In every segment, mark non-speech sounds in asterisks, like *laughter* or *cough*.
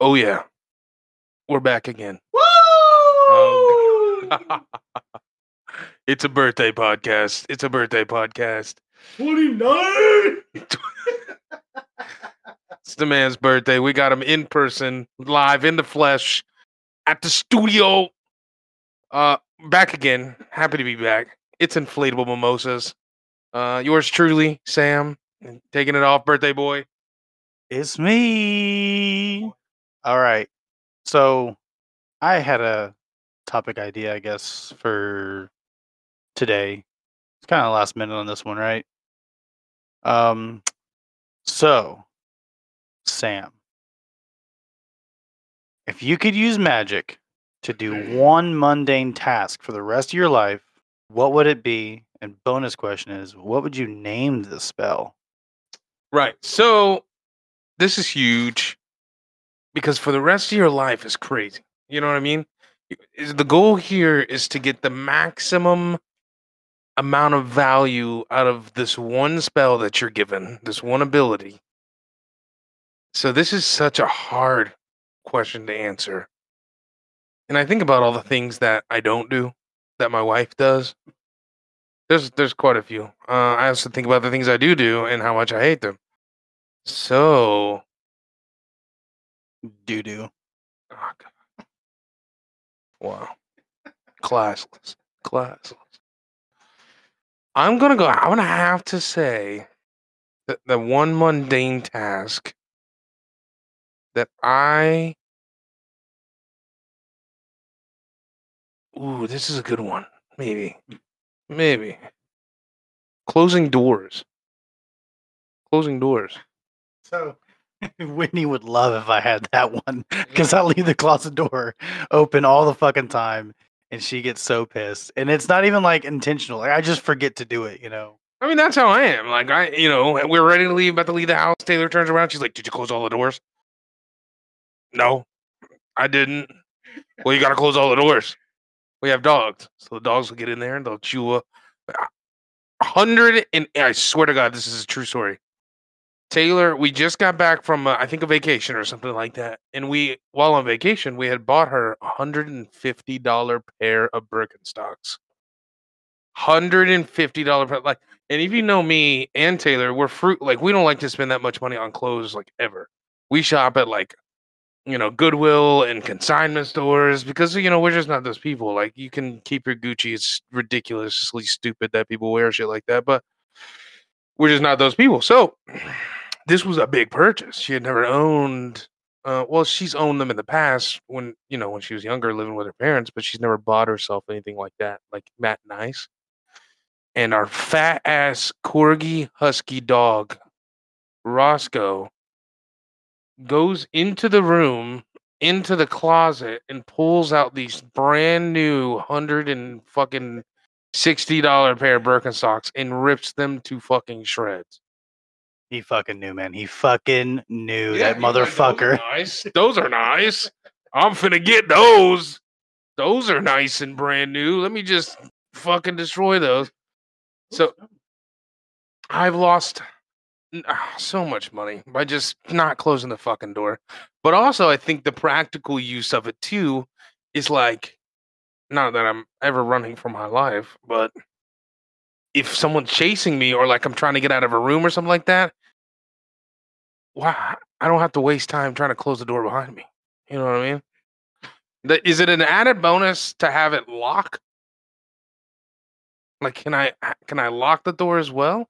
Oh yeah. We're back again. Woo! Um, *laughs* it's a birthday podcast. It's a birthday podcast. 29! *laughs* It's the man's birthday. We got him in person, live in the flesh, at the studio. Uh back again. Happy to be back. It's inflatable mimosas. Uh yours truly, Sam. Taking it off, birthday boy. It's me. All right. So I had a topic idea, I guess, for today. It's kind of last minute on this one, right? Um so Sam, if you could use magic to do one mundane task for the rest of your life, what would it be? And bonus question is, what would you name the spell? Right. So this is huge because for the rest of your life is crazy. You know what I mean? The goal here is to get the maximum amount of value out of this one spell that you're given, this one ability. So this is such a hard question to answer. And I think about all the things that I don't do that my wife does. There's there's quite a few. Uh, I also think about the things I do do and how much I hate them. So, Doo doo. oh God. wow, classless, classless. I'm gonna go. I'm gonna have to say that the one mundane task that I. Ooh, this is a good one. Maybe, maybe closing doors. Closing doors. So *laughs* Whitney would love if I had that one *laughs* because I leave the closet door open all the fucking time and she gets so pissed. And it's not even like intentional. Like I just forget to do it, you know. I mean, that's how I am. Like I, you know, we're ready to leave, about to leave the house. Taylor turns around. She's like, "Did you close all the doors?" No, I didn't. Well, you got to close all the doors. We have dogs, so the dogs will get in there and they'll chew a hundred and I swear to God, this is a true story. Taylor, we just got back from uh, I think a vacation or something like that, and we while on vacation we had bought her a hundred and fifty dollar pair of Birkenstocks. Hundred and fifty dollar pair, like, and if you know me and Taylor, we're fruit like we don't like to spend that much money on clothes like ever. We shop at like, you know, Goodwill and consignment stores because you know we're just not those people. Like, you can keep your Gucci. It's ridiculously stupid that people wear shit like that, but we're just not those people. So this was a big purchase. She had never owned. Uh, well, she's owned them in the past when you know when she was younger, living with her parents, but she's never bought herself anything like that, like Matt and Nice. And our fat ass corgi husky dog, Roscoe, goes into the room, into the closet, and pulls out these brand new hundred and fucking sixty dollar pair of Birkenstocks and rips them to fucking shreds. He fucking knew, man. He fucking knew Yeah, that like, "Those are motherfucker. nice. Those are nice. I'm finna get those. Those are nice and brand new. Let me just fucking destroy those. So I've lost ah, so much money by just not closing the fucking door. But also, I think the practical use of it too is like, not that I'm ever running for my life, but if someone's chasing me or like I'm trying to get out of a room or something like that, why I don't have to waste time trying to close the door behind me. You know what I mean? The- Is it an added bonus to have it lock? Like, can I can I lock the door as well?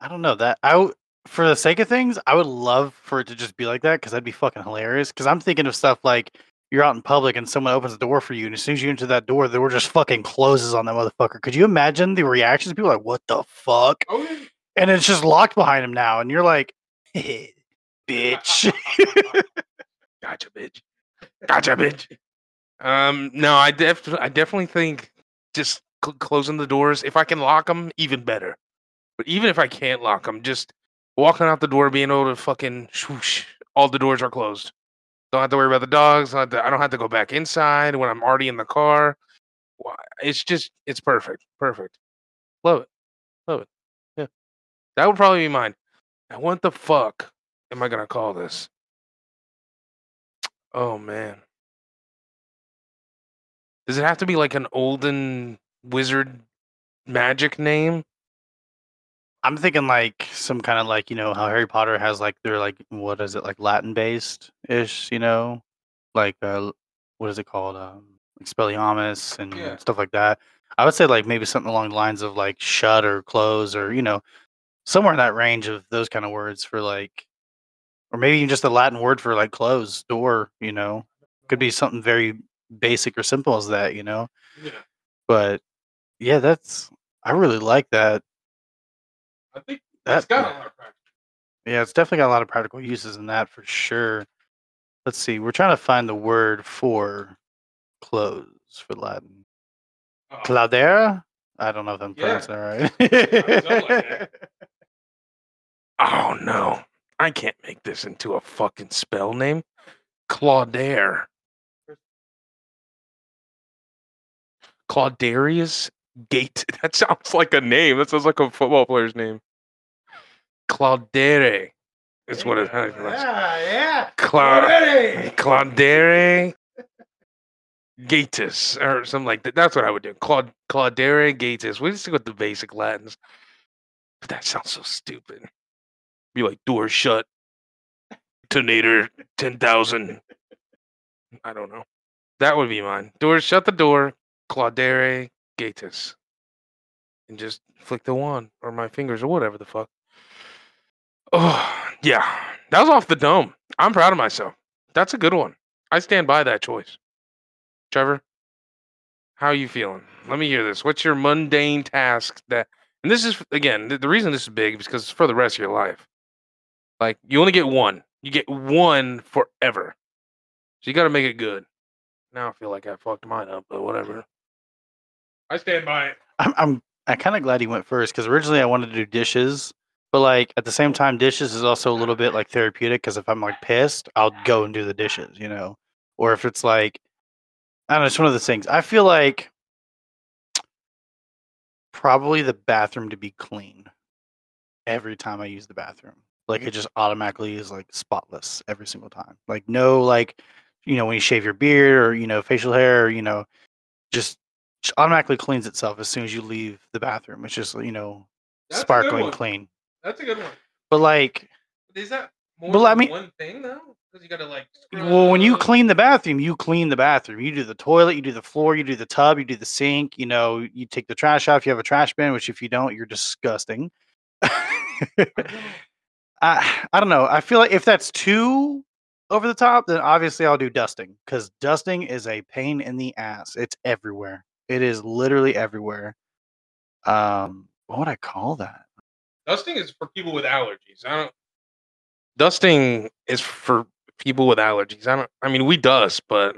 I don't know that. I w- for the sake of things, I would love for it to just be like that because that'd be fucking hilarious. Because I'm thinking of stuff like you're out in public and someone opens the door for you, and as soon as you enter that door, the door just fucking closes on that motherfucker. Could you imagine the reactions? People are like, "What the fuck?" Oh, And it's just locked behind him now, and you're like, *laughs* "Bitch." *laughs* gotcha, bitch. Gotcha, bitch. Um, no, I def- I definitely think just cl- closing the doors. If I can lock them, even better. But even if I can't lock them, just walking out the door, being able to fucking swoosh, all the doors are closed. Don't have to worry about the dogs. I don't have to, I don't have to go back inside when I'm already in the car. It's just, it's perfect, perfect. Love it, love it. Yeah, that would probably be mine. Now, what the fuck am I gonna call this? Oh man. Does it have to be like an olden wizard magic name? I'm thinking like some kind of like you know how Harry Potter has like they're like what is it like Latin based ish you know like uh what is it called um Expelliarmus and Yeah. stuff like that. I would say like maybe something along the lines of like shut or close or you know somewhere in that range of those kind of words for like or maybe even just a Latin word for like close door you know could be something very basic or simple as that you know Yeah. but yeah that's I really like that I think That- it's got a lot of practice. Yeah, it's definitely got a lot of practical uses in that for sure. Let's see. We're trying to find the word for clothes for Latin. Oh, Claudera? I don't know if I'm Yeah. pronouncing that *laughs* right. *laughs* Oh no. I can't make this into a fucking spell name. Claudaire. Claudarius Gate. *laughs* That sounds like a name. That sounds like a football player's name. Claudere is what it has. Yeah, yeah. Cla-. Claudere *laughs* Gatus or something like that. That's what I would do. Claud Claudere Gatus. We just stick with the basic Latins. But that sounds so stupid. Be like door shut. Tonator ten thousand. I don't know. That would be mine. Door shut the door. Claudere Gatus. And just flick the wand or my fingers or whatever the fuck. Oh yeah. That was off the dome. I'm proud of myself. That's a good one. I stand by that choice. Trevor, how are you feeling? Let me hear this. What's your mundane task that and this is again, the, the reason this is big is because it's for the rest of your life. Like you only get one. You get one forever. So you gotta make it good. Now I feel like I fucked mine up, but whatever. I stand by it. I'm I'm I'm kind of glad he went first because originally I wanted to do dishes, but like at the same time, dishes is also a little bit like therapeutic because if I'm like pissed, I'll go and do the dishes, you know, or if it's like I don't know, it's one of those things. I feel like probably the bathroom to be clean every time I use the bathroom. Like it just automatically is like spotless every single time. Like no like you know when you shave your beard or you know facial hair or you know just automatically cleans itself as soon as you leave the bathroom. It's just you know That's sparkling clean. That's a good one. But like, Is that more Well, I than mean- one thing though? Because you gotta like. well, when you clean the bathroom, you clean the bathroom. You do the toilet, you do the floor, you do the tub, you do the sink. You know, you take the trash out if you have a trash bin. Which if you don't, you're disgusting. *laughs* I I don't know. I feel like if that's too over the top, then obviously I'll do dusting because dusting is a pain in the ass. It's everywhere. It is literally everywhere. Um, what would I call that? Dusting is for people with allergies. I don't. Dusting is for people with allergies. I don't. I mean, we dust, but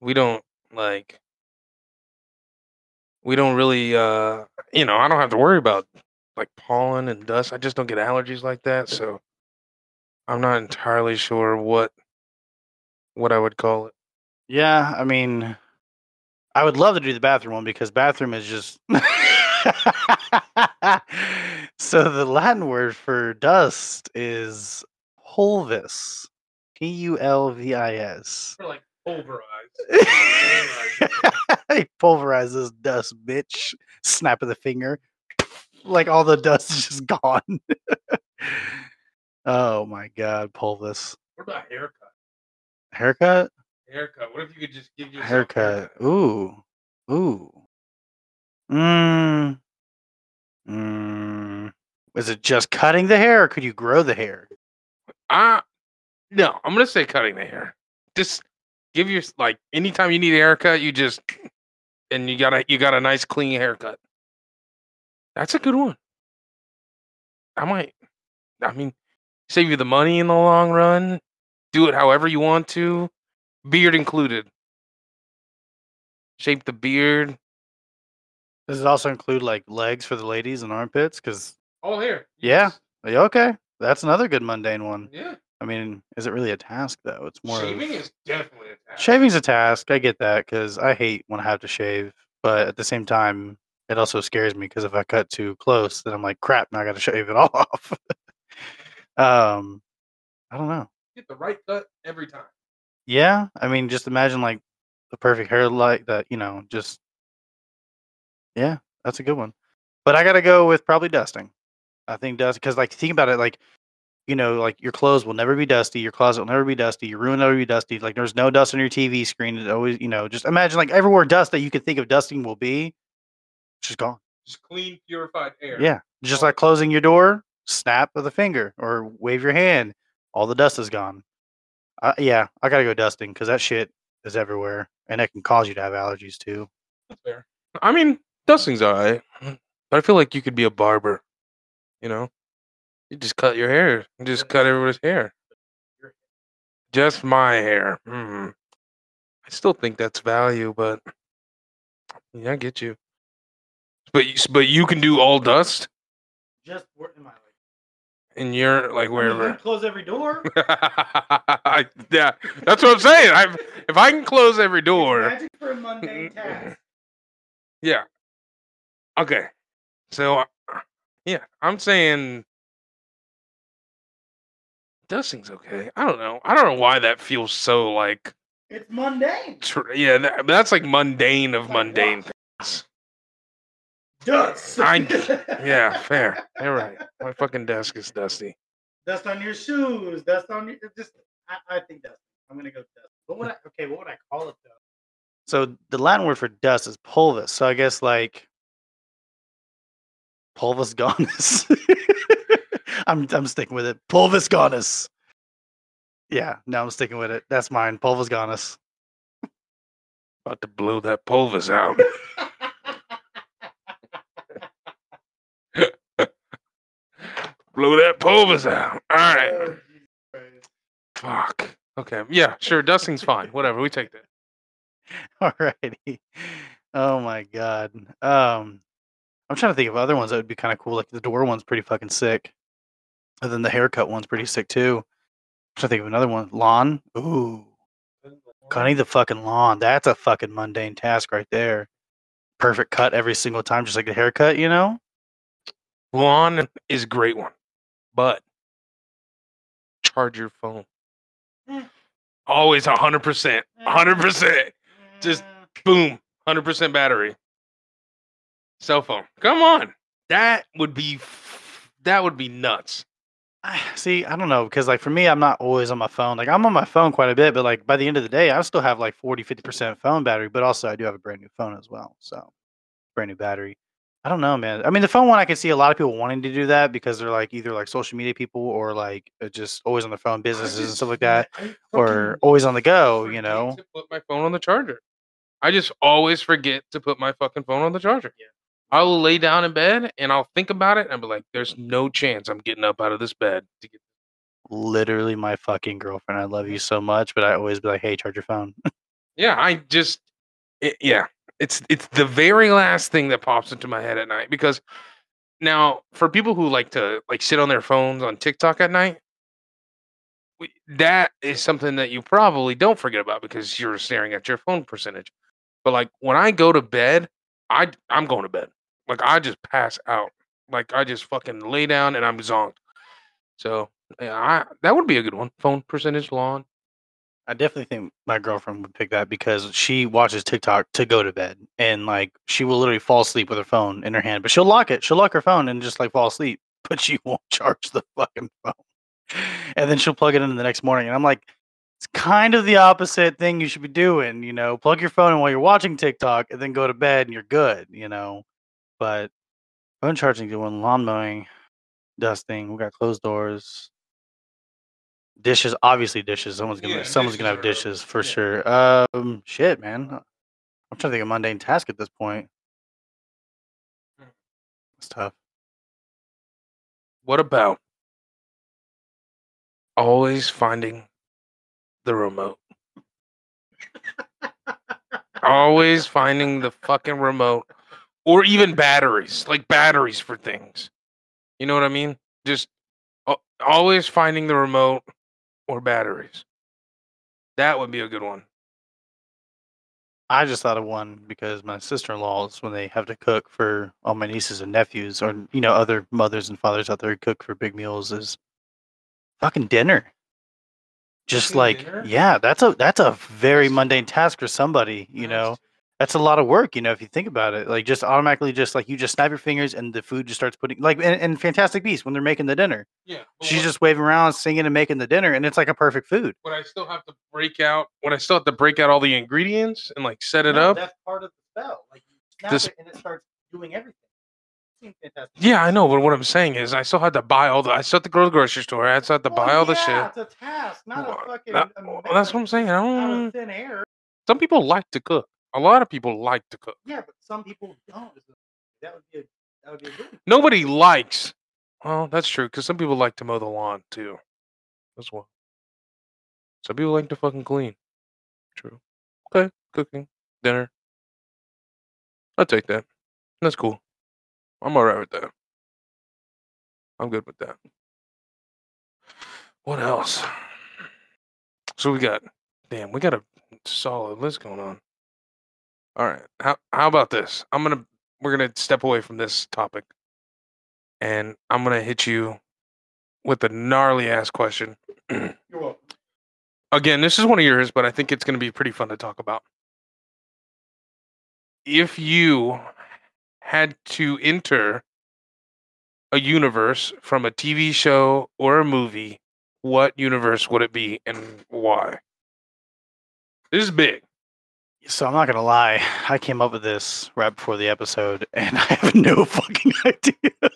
we don't like. We don't really, uh, you know. I don't have to worry about like pollen and dust. I just don't get allergies like that, so I'm not entirely sure what what I would call it. Yeah, I mean, I would love to do the bathroom one because bathroom is just. *laughs* so the Latin word for dust is pulvis, P U L V I S. For like pulverized. *laughs* he pulverizes dust, bitch. Snap of the finger, like all the dust is just *laughs* gone. oh my god, pull this. What about haircut? haircut. Haircut. What if you could just give yourself haircut. Ooh, ooh. Mmm. Mmm. Is it just cutting the hair, or could you grow the hair? Uh no, I'm gonna say cutting the hair. Just give your like anytime you need a haircut, you just and you got a you got a nice clean haircut. That's a good one. I might I mean save you the money in the long run. Do it however you want to. Beard included. Shape the beard. Does it also include like legs for the ladies and armpits? Because All hair. Yeah. okay, that's another good mundane one. Yeah. I mean, is it really a task though? It's more Shaving of, is definitely a task. shaving's a task. I get that because I hate when I have to shave, but at the same time, it also scares me because if I cut too close, then I'm like, crap, now I got to *laughs* shave it all off. um, I don't know. Get the right cut every time. Yeah, I mean, just imagine like the perfect hair like that. You know, just yeah, that's a good one. But I gotta go with probably dusting. I think dust because like think about it, like you know, like your clothes will never be dusty, your closet will never be dusty, your room will never be dusty. Like there's no dust on your TV screen. It always, you know, just imagine like everywhere dust that you could think of dusting will be, just gone. Just clean, purified air. Yeah, just like closing your door, snap of the finger or wave your hand, all the dust is gone. Uh, yeah, I gotta go dusting because that shit is everywhere, and it can cause you to have allergies too. That's fair. I mean, dusting's alright, but I feel like you could be a barber. You know, you just cut your hair. You just cut everybody's hair. Just my hair. Hmm. I still think that's value, but yeah, I get you. But you, but you can do all dust, Just where am I? and you're like wherever. close every door. *laughs* I- yeah, that's what I'm saying. I if I can close every door, Magic for a mundane task. *laughs* yeah. Okay, so uh, yeah, I'm saying dusting's okay. I don't know. I don't know why that feels so like It's mundane. tr- yeah. That, that's like mundane of Like mundane what? things. Dust. I- *laughs* Yeah, fair. You're right. My fucking desk is dusty. Dust on your shoes. Dust on your just. I, I think dust. I'm gonna go dust. What would I? Okay, what would I call it though? So the Latin word for dust is pulvis. So I guess like pulvis gonus. *laughs* I'm I'm sticking with it. Pulvis gonus. Yeah, no, I'm sticking with it. That's mine. Pulvis gonus. About to blow that pulvis out. *laughs* blow that pulvis out. All right. Fuck. Okay. Yeah. Sure. Dusting's fine. *laughs* Whatever. We take that. Alrighty. Oh my god. Um, I'm trying to think of other ones that would be kind of cool. Like the door one's pretty fucking sick. And then the haircut one's pretty sick too. I'm trying to think of another one. Lawn. Ooh, cutting the fucking lawn. That's a fucking mundane task right there. Perfect cut every single time, just like a haircut. You know. Lawn is a great one, but charge your phone. Mm. Always a hundred percent. a hundred percent. Just- Boom. Hundred percent battery. Cell phone. Come on. That would be. That would be nuts. I- See, I don't know because like for me, I'm not always on my phone. Like I'm on my phone quite a bit, but like by the end of the day, I still have like 40, 50 percent phone battery. But also, I do have a brand new phone as well, so brand new battery. I don't know, man. I mean, the phone one, I can see a lot of people wanting to do that because they're like either like social media people or like uh, just always on their phone, businesses and stuff like that, or always on the go. You know, to put my phone on the charger. I just always forget to put my fucking phone on the charger. Yeah. I'll lay down in bed and I'll think about it and I'll be like, "There's no chance I'm getting up out of this bed to get." literally my fucking girlfriend. I love you so much, but I always be like, hey, charge your phone. *laughs* Yeah, I just, it, yeah, it's it's the very last thing that pops into my head at night because now for people who like to like sit on their phones on TikTok at night, that is something that you probably don't forget about because you're staring at your phone percentage. But like when I go to bed, I I'm going to bed. Like I just pass out. Like I just fucking lay down and I'm zonked. So yeah, I that would be a good one. Phone percentage lawn. I definitely think my girlfriend would pick that because she watches TikTok to go to bed, and like she will literally fall asleep with her phone in her hand, but she'll lock it. She'll lock her phone and just like fall asleep, *laughs* but she won't charge the fucking phone. And then she'll plug it in the next morning, and I'm like, it's kind of the opposite thing you should be doing. You know, plug your phone in while you're watching TikTok, and then go to bed, and you're good. You know, but phone charging, doing lawn mowing, dusting. We got closed doors. Dishes, obviously dishes. Someone's gonna Yeah, someone's gonna have dishes for yeah. sure. Um, shit, man. I'm trying to think of mundane task at this point. Hmm. It's tough. What about always finding the remote? always finding the fucking remote or even batteries, like batteries for things. You know what I mean? Just al- always finding the remote or batteries. That would be a good one. I just thought of one because my sister-in-laws, when they have to cook for all my nieces and nephews, or you know, other mothers and fathers out there who cook for big meals, is fucking dinner. just Cooking like dinner? yeah, that's a that's a very mundane task for somebody, you know. That's a lot of work, you know, if you think about it. Like just automatically just like you just snap your fingers and the food just starts putting like in, in Fantastic Beasts when they're making the dinner. Yeah. She's what- just waving around, singing and making the dinner, and it's like a perfect food. But I still have to break out. When I still have to break out all the ingredients and like set it No, up. That's part of the spell. Like you snap This- it and it starts doing everything. Yeah, I know. But what I'm saying is, I still had to buy all the. I still have to go to the grocery store. I still have to Well, buy all the yeah, shit. It's a task, not Well, a fucking. that- well, that's what I'm saying. I don't. thin air. Some people like to cook. A lot of people like to cook. Yeah, but some people don't. That would be a that would be a. Nobody likes. Well, that's true because some people like to mow the lawn too. That's one. Some people like to fucking clean. True. Okay, cooking dinner. I'll take that. That's cool. I'm alright with that. I'm good with that. What else? So we got, damn, we got a solid list going on. All right. How how about this? I'm gonna we're gonna step away from this topic, and I'm gonna hit you with a gnarly ass question. *clears throat* You're welcome. Again, this is one of yours, but I think it's gonna be pretty fun to talk about. If you had to enter a universe from a TV show or a movie, what universe would it be and why? This is big. So I'm not gonna lie, I came up with this right before the episode, *laughs* and I have no fucking *laughs* idea.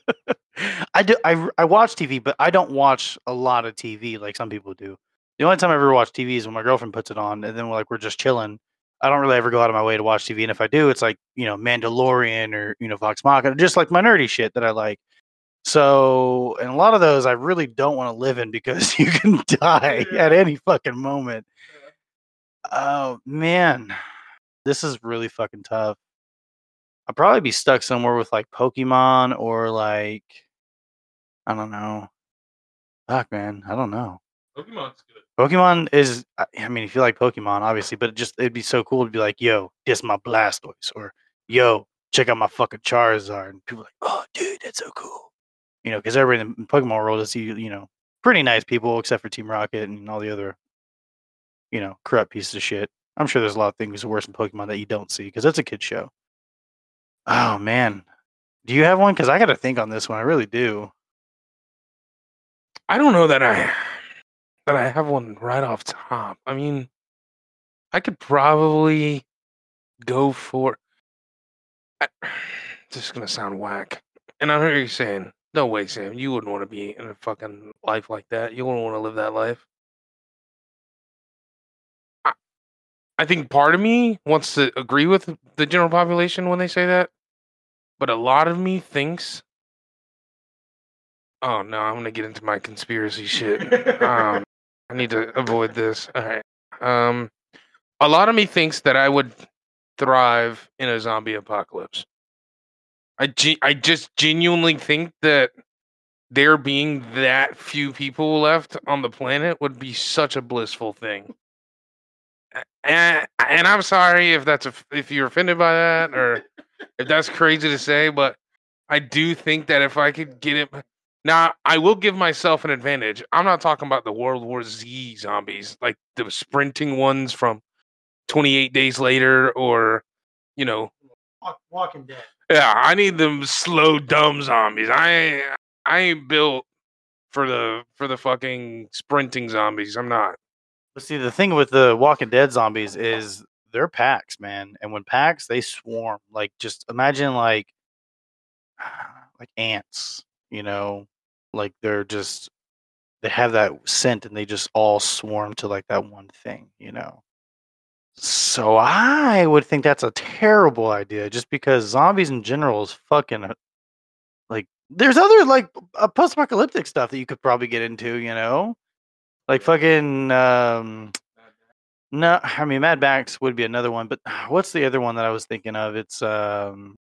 I do. I I watch TV, but I don't watch a lot of TV like some people do. The only time I ever watch TV is when my girlfriend puts it on, and then we're like we're just chilling. I don't really ever go out of my way to watch TV, and if I do, it's like you know Mandalorian or you know Vox Machina, just like my nerdy shit that I like. So, and a lot of those I really don't want to live in because *laughs* you can die at any fucking moment. Oh man, this is really fucking tough. I'd probably be stuck somewhere with like Pokemon or like I don't know. Fuck man, I don't know. Pokemon's good. Pokemon is I I mean if you like Pokemon obviously, but it just it'd be so cool to be like, yo, this my Blastoise or yo, check out my fucking Charizard and people are like, oh dude, that's so cool. You know, because everybody in the Pokemon world is you you know, pretty nice people except for Team Rocket and all the other you know, corrupt pieces of shit. I'm sure there's a lot of things worse in Pokemon that you don't see because it's a kid show. Oh man, do you have one? Because I got to think on this one. I really do. I don't know that I that I have one right off top. I mean, I could probably go for. I, *sighs* this is gonna sound whack, and I know you're saying, "No way, Sam, you wouldn't want to be in a fucking life like that. You wouldn't want to live that life." I think part of me wants to agree with the general population when they say that, but a lot of me thinks. Oh no, I'm gonna get into my conspiracy shit. um, I need to avoid this. All right. Um, a lot of me thinks that I would thrive in a zombie apocalypse. I ge- I just genuinely think that there being that few people left on the planet would be such a blissful thing. And, and I'm sorry if that's a, if you're offended by that or *laughs* if that's crazy to say, but I do think that if I could get it now, I will give myself an advantage. I'm not talking about the World War Z zombies, like the sprinting ones from 28 Days Later, or you know, Walking Dead. yeah, I need them slow, dumb zombies. I I ain't built for the for the fucking sprinting zombies. I'm not. But see, the thing with the Walking Dead zombies is they're packs, man. And when packs, they swarm. Like, just imagine like *sighs* like ants. You know, like they're just they have that scent and they just all swarm to like that one thing. You know. So I would think that's a terrible idea, just because zombies in general is fucking uh, like. There's other like post-apocalyptic stuff that you could probably get into. You know, like fucking um no i mean mad max would be another one but *sighs* what's the other one that i was thinking of? It's um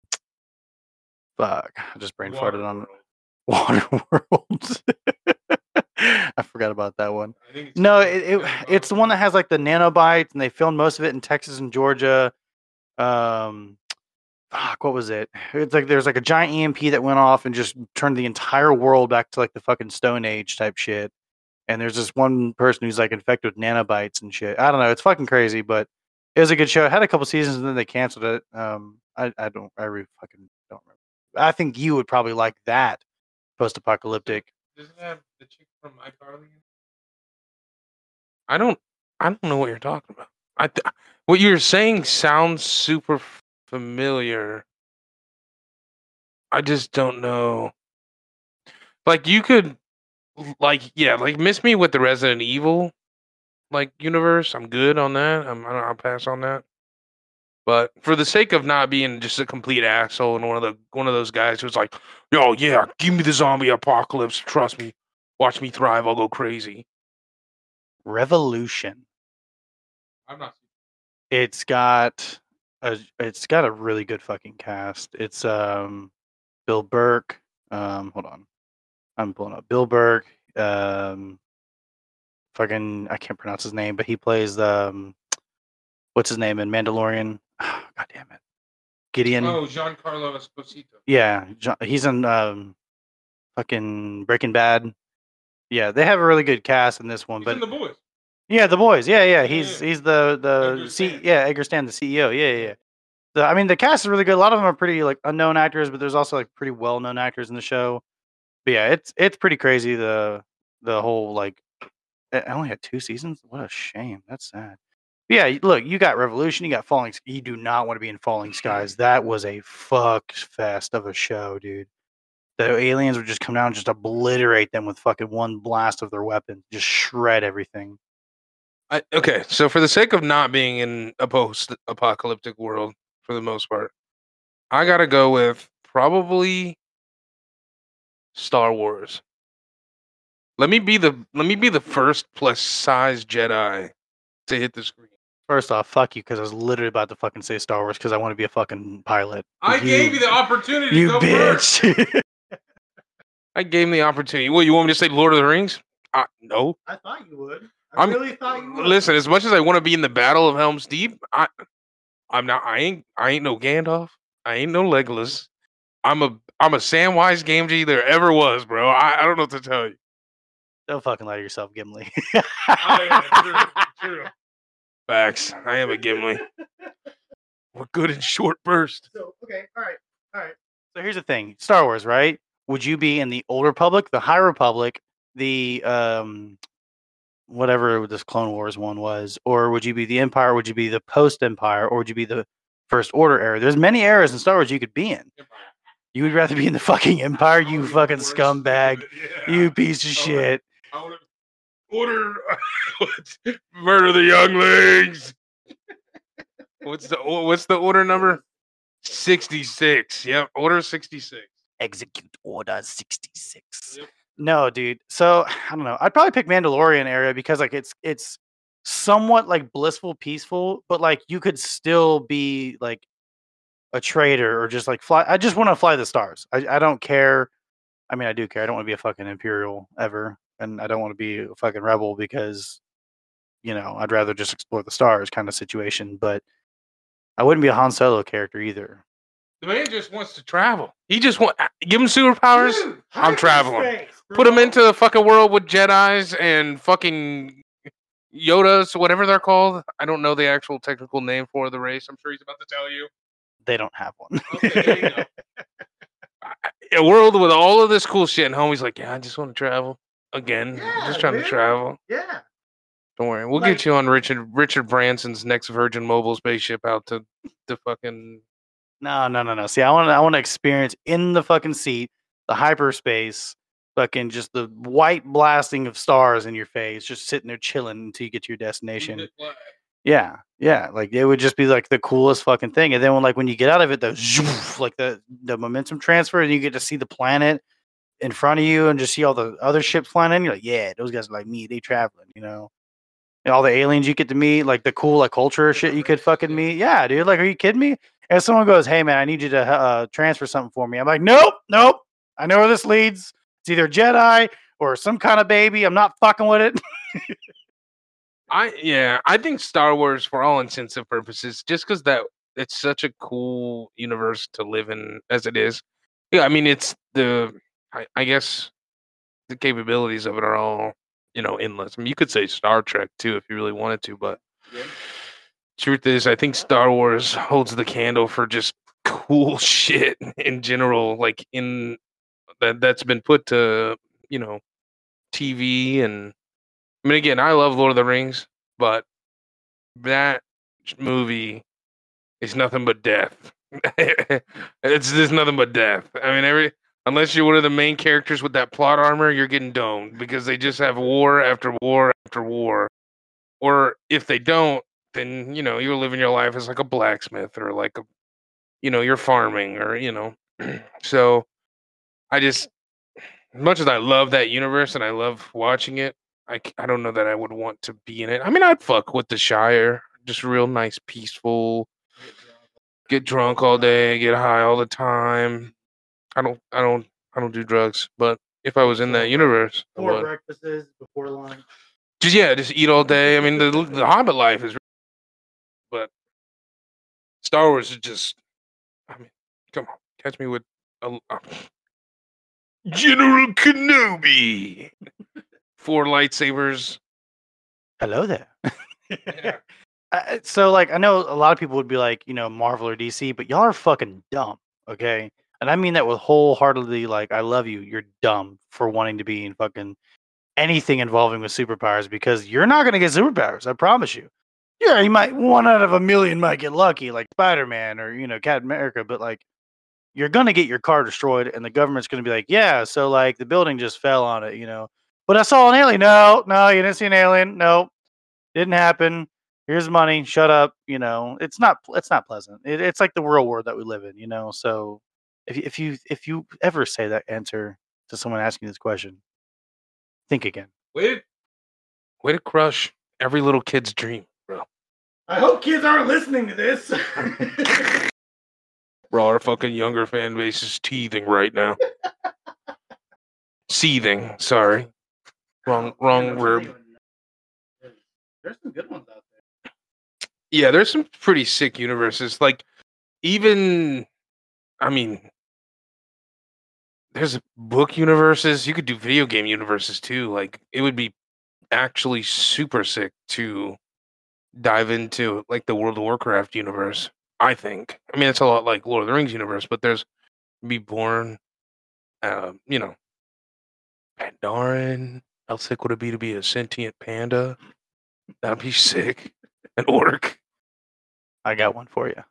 fuck i just brain farted on waterworld. *laughs* *laughs* I forgot about that one. No it, it it's the one that has like the nanobites and they filmed most of it in texas and georgia. Um fuck what was it? It's like there's like a giant emp that went off and just turned the entire world back to like the fucking stone age type shit and there's this one person who's like infected with nanobites and shit. I don't know. It's fucking crazy, but it was a good show. It had a couple seasons and then they canceled it. Um, I, I don't, I really fucking don't remember. I think you would probably like that post-apocalyptic. Does it have the chick from iCarly? I don't. I don't know what you're talking about. I th- what you're saying sounds super familiar. I just don't know. Like you could, like yeah, like miss me with the Resident Evil, like universe. I'm good on that. I'm. I don't- I'll pass on that. But for the sake of not being just a complete asshole and one of the one of those guys who's like, "Yo, yeah, give me the zombie apocalypse. Trust me, watch me thrive. I'll go crazy." Revolution. I'm not. It's got a it's got a really good fucking cast. It's um Bill Burke. Um hold on. I'm pulling up Bill Burke. Um fucking I can't pronounce his name, but he plays the um, what's his name in Mandalorian? *sighs* God damn it. Gideon. Oh, Giancarlo Esposito. Yeah, he's in um fucking Breaking Bad. Yeah, they have a really good cast in this one, He's but in the boys. yeah, the boys. Yeah, yeah. Yeah, He's yeah. he's the the Edgar C. Stan. Yeah, Edgar Stan, the CEO. Yeah, yeah. yeah. The, I mean, the cast is really good. A lot of them are pretty like unknown actors, but there's also like pretty well known actors in the show. But yeah, it's it's pretty crazy. The the whole like, I only had two seasons. What a shame. That's sad. But yeah, look, you got Revolution, you got Falling. You do not want to be in Falling Skies. *laughs* That was a fuck fest of a show, dude. The aliens would just come down and just obliterate them with fucking one blast of their weapon, just shred everything. I, okay, so for the sake of not being in a post-apocalyptic world, for the most part, I gotta go with probably Star Wars. Let me be the let me be the first plus size Jedi to hit the screen. First off, fuck you, because I was literally about to fucking say Star Wars because I want to be a fucking pilot. I gave you the opportunity you to go first. bitch. *laughs* I gave him the opportunity. What you want me to say, Lord of the Rings? Uh, no. I thought you would. I'm- really thought you would. Listen, as much as I want to be in the Battle of Helm's Deep, I, I'm not. I ain't. I ain't no Gandalf. I ain't no Legolas. I'm a. I'm a Samwise Gamgee there ever was, bro. I, I don't know what to tell you. Don't fucking lie to yourself, Gimli. Facts. I am a Gimli. We're good in short burst. So okay, all right, all right. So here's the thing: Star Wars, right? Would you be in the Old Republic, the High Republic, the um, whatever this Clone Wars one was, or would you be the Empire? Would you be the Post Empire, or would you be the First Order era? There's many eras in Star Wars you could be in. You would rather be in the fucking Empire, you fucking scumbag, you piece of shit. I wanna order *laughs* murder the younglings. What's the what's the order number? Sixty six. Yep, order sixty six. Execute Order 66. Yep. No, dude. So I don't know. I'd probably pick Mandalorian area because like it's it's somewhat like blissful, peaceful, but like you could still be like a traitor or just like fly. I just want to fly the stars. I, I don't care. I mean, I do care. I don't want to be a fucking imperial ever, and I don't want to be a fucking rebel because you know I'd rather just explore the stars kind of situation. But I wouldn't be a Han Solo character either. The man just wants to travel. He just want uh, give him superpowers. I'm traveling. Put him into the fucking world with Jedi's and fucking Yodas, whatever they're called. I don't know the actual technical name for the race. I'm sure he's about to tell you. They don't have one. *laughs* Okay, there you go. *laughs* A world with all of this cool shit, and homie's like, yeah, I just want to travel again. I'm just Yeah, trying to travel. yeah. Don't worry, we'll Like- get you on Richard Richard Branson's next Virgin Mobile spaceship out to the fucking. No, no, no, no. See, I want to, I want to experience in the fucking seat, the hyperspace, fucking just the white blasting of stars in your face, just sitting there chilling until you get to your destination. Yeah, yeah. Like it would just be like the coolest fucking thing. And then when like when you get out of it, the like the the momentum transfer, and you get to see the planet in front of you and just see all the other ships flying in. You're like, yeah, those guys are like me. They traveling, you know. And all the aliens you get to meet, like the cool like culture shit you could fucking meet. Yeah, dude. Like, are you kidding me? And someone goes, "Hey, man, I need you to uh, transfer something for me." I'm like, "Nope, nope. I know where this leads. It's either Jedi or some kind of baby. I'm not fucking with it." *laughs* I yeah, I think Star Wars, for all intents and purposes, just because that it's such a cool universe to live in as it is. Yeah, I mean it's the I, I guess the capabilities of it are all you know, endless. I mean, you could say Star Trek too if you really wanted to, but Yeah. truth is, I think Star Wars holds the candle for just cool *laughs* shit in general, like in that that's been put to you know TV and I mean, again, I love Lord of the Rings, but that movie is nothing but death. *laughs* it's just nothing but death. I mean, every unless you're one of the main characters with that plot armor, you're getting domed because they just have war after war after war. Or if they don't, then you know you're living your life as like a blacksmith or like a, you know, you're farming or you know. *clears throat* so, I just, as much as I love that universe and I love watching it, I I don't know that I would want to be in it. I mean, I'd fuck with the Shire, just real nice, peaceful. Get drunk all day, get high all the time. I don't, I don't, I don't do drugs. But if I was in that universe, Before breakfasts, before lunch. just yeah, just eat all day. I mean, the the Hobbit life is, but Star Wars is just. I mean, come on, catch me with a, uh, General Kenobi. *laughs* Four lightsabers. Hello there. Yeah. *laughs* *laughs* Uh, so like I know a lot of people would be like, you know, Marvel or DC, but y'all are fucking dumb, okay? And I mean that with wholeheartedly like I love you. You're dumb for wanting to be in fucking anything involving with superpowers because you're not gonna get superpowers, I promise you. Yeah, you might one out of a million might get lucky, like Spider-Man or you know, Cat America, but like you're gonna get your car destroyed and the government's gonna be like, Yeah, so like the building just fell on it, you know. But I saw an alien. No, no, you didn't see an alien. No, didn't happen here's money shut up you know it's not it's not pleasant it, it's like the real world that we live in you know so if, you- if you if you ever say that answer to someone asking this question think again Way to, way to crush every little kid's dream, bro. I hope kids aren't listening to this. *laughs* Bro, our fucking younger fan base is teething right now. *laughs* Seething. Sorry, wrong, wrong verb. There's some good ones out there. Yeah, there's some pretty sick universes. Like, even, I mean, there's book universes. You could do video game universes too. Like, it would be actually super sick to dive into like the World of Warcraft universe. I think. I mean, it's a lot like Lord of the Rings universe, but there's be born, uh, you know, Pandaren. How sick would it be to be a sentient panda? That'd be *laughs* sick. An orc. i got one for you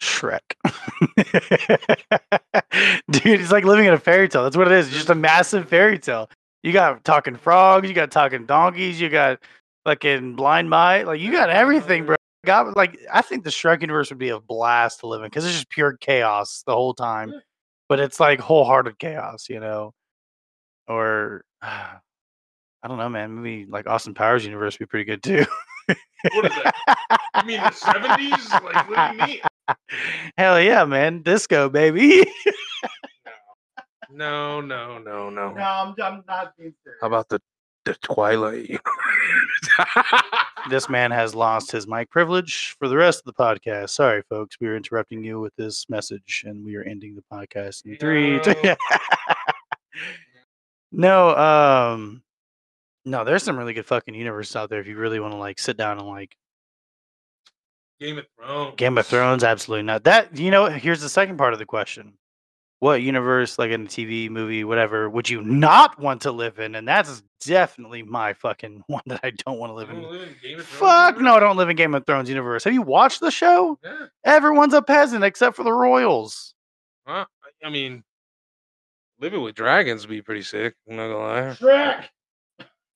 shrek. *laughs* Dude it's like living in a fairy tale. That's what it is. It's just a massive fairy tale. You got talking frogs you got talking donkeys you got fucking blind mice. Like you got everything bro. Got like i think the shrek universe would be a blast to live in because it's just pure chaos the whole time. But it's like wholehearted chaos you know? Or *sighs* i don't know man maybe like austin powers universe would be pretty good too What is that? You mean the 70s? Like, what do you mean? *laughs* hell yeah man disco baby *laughs* No, no, no, no. No, I'm, I'm not being serious. How about the the Twilight? this man has lost his mic privilege for the rest of the podcast. Sorry, folks. We are interrupting you with this message and we are ending the podcast in three. two- *laughs* no, um, no, there's some really good fucking universes out there if you really want to like sit down and like Game of Thrones. Game of Thrones, absolutely not. That you know, here's the second part of the question. What universe, like in a TV, movie, whatever, would you not want to live in? And that's definitely my fucking *laughs* one that I don't want to live in. Fuck no, I don't live in Game of Thrones universe. Have you watched the show? Yeah. Everyone's a peasant except for the royals. Huh? I mean, living with dragons would be pretty sick. I'm not gonna lie. Shrek.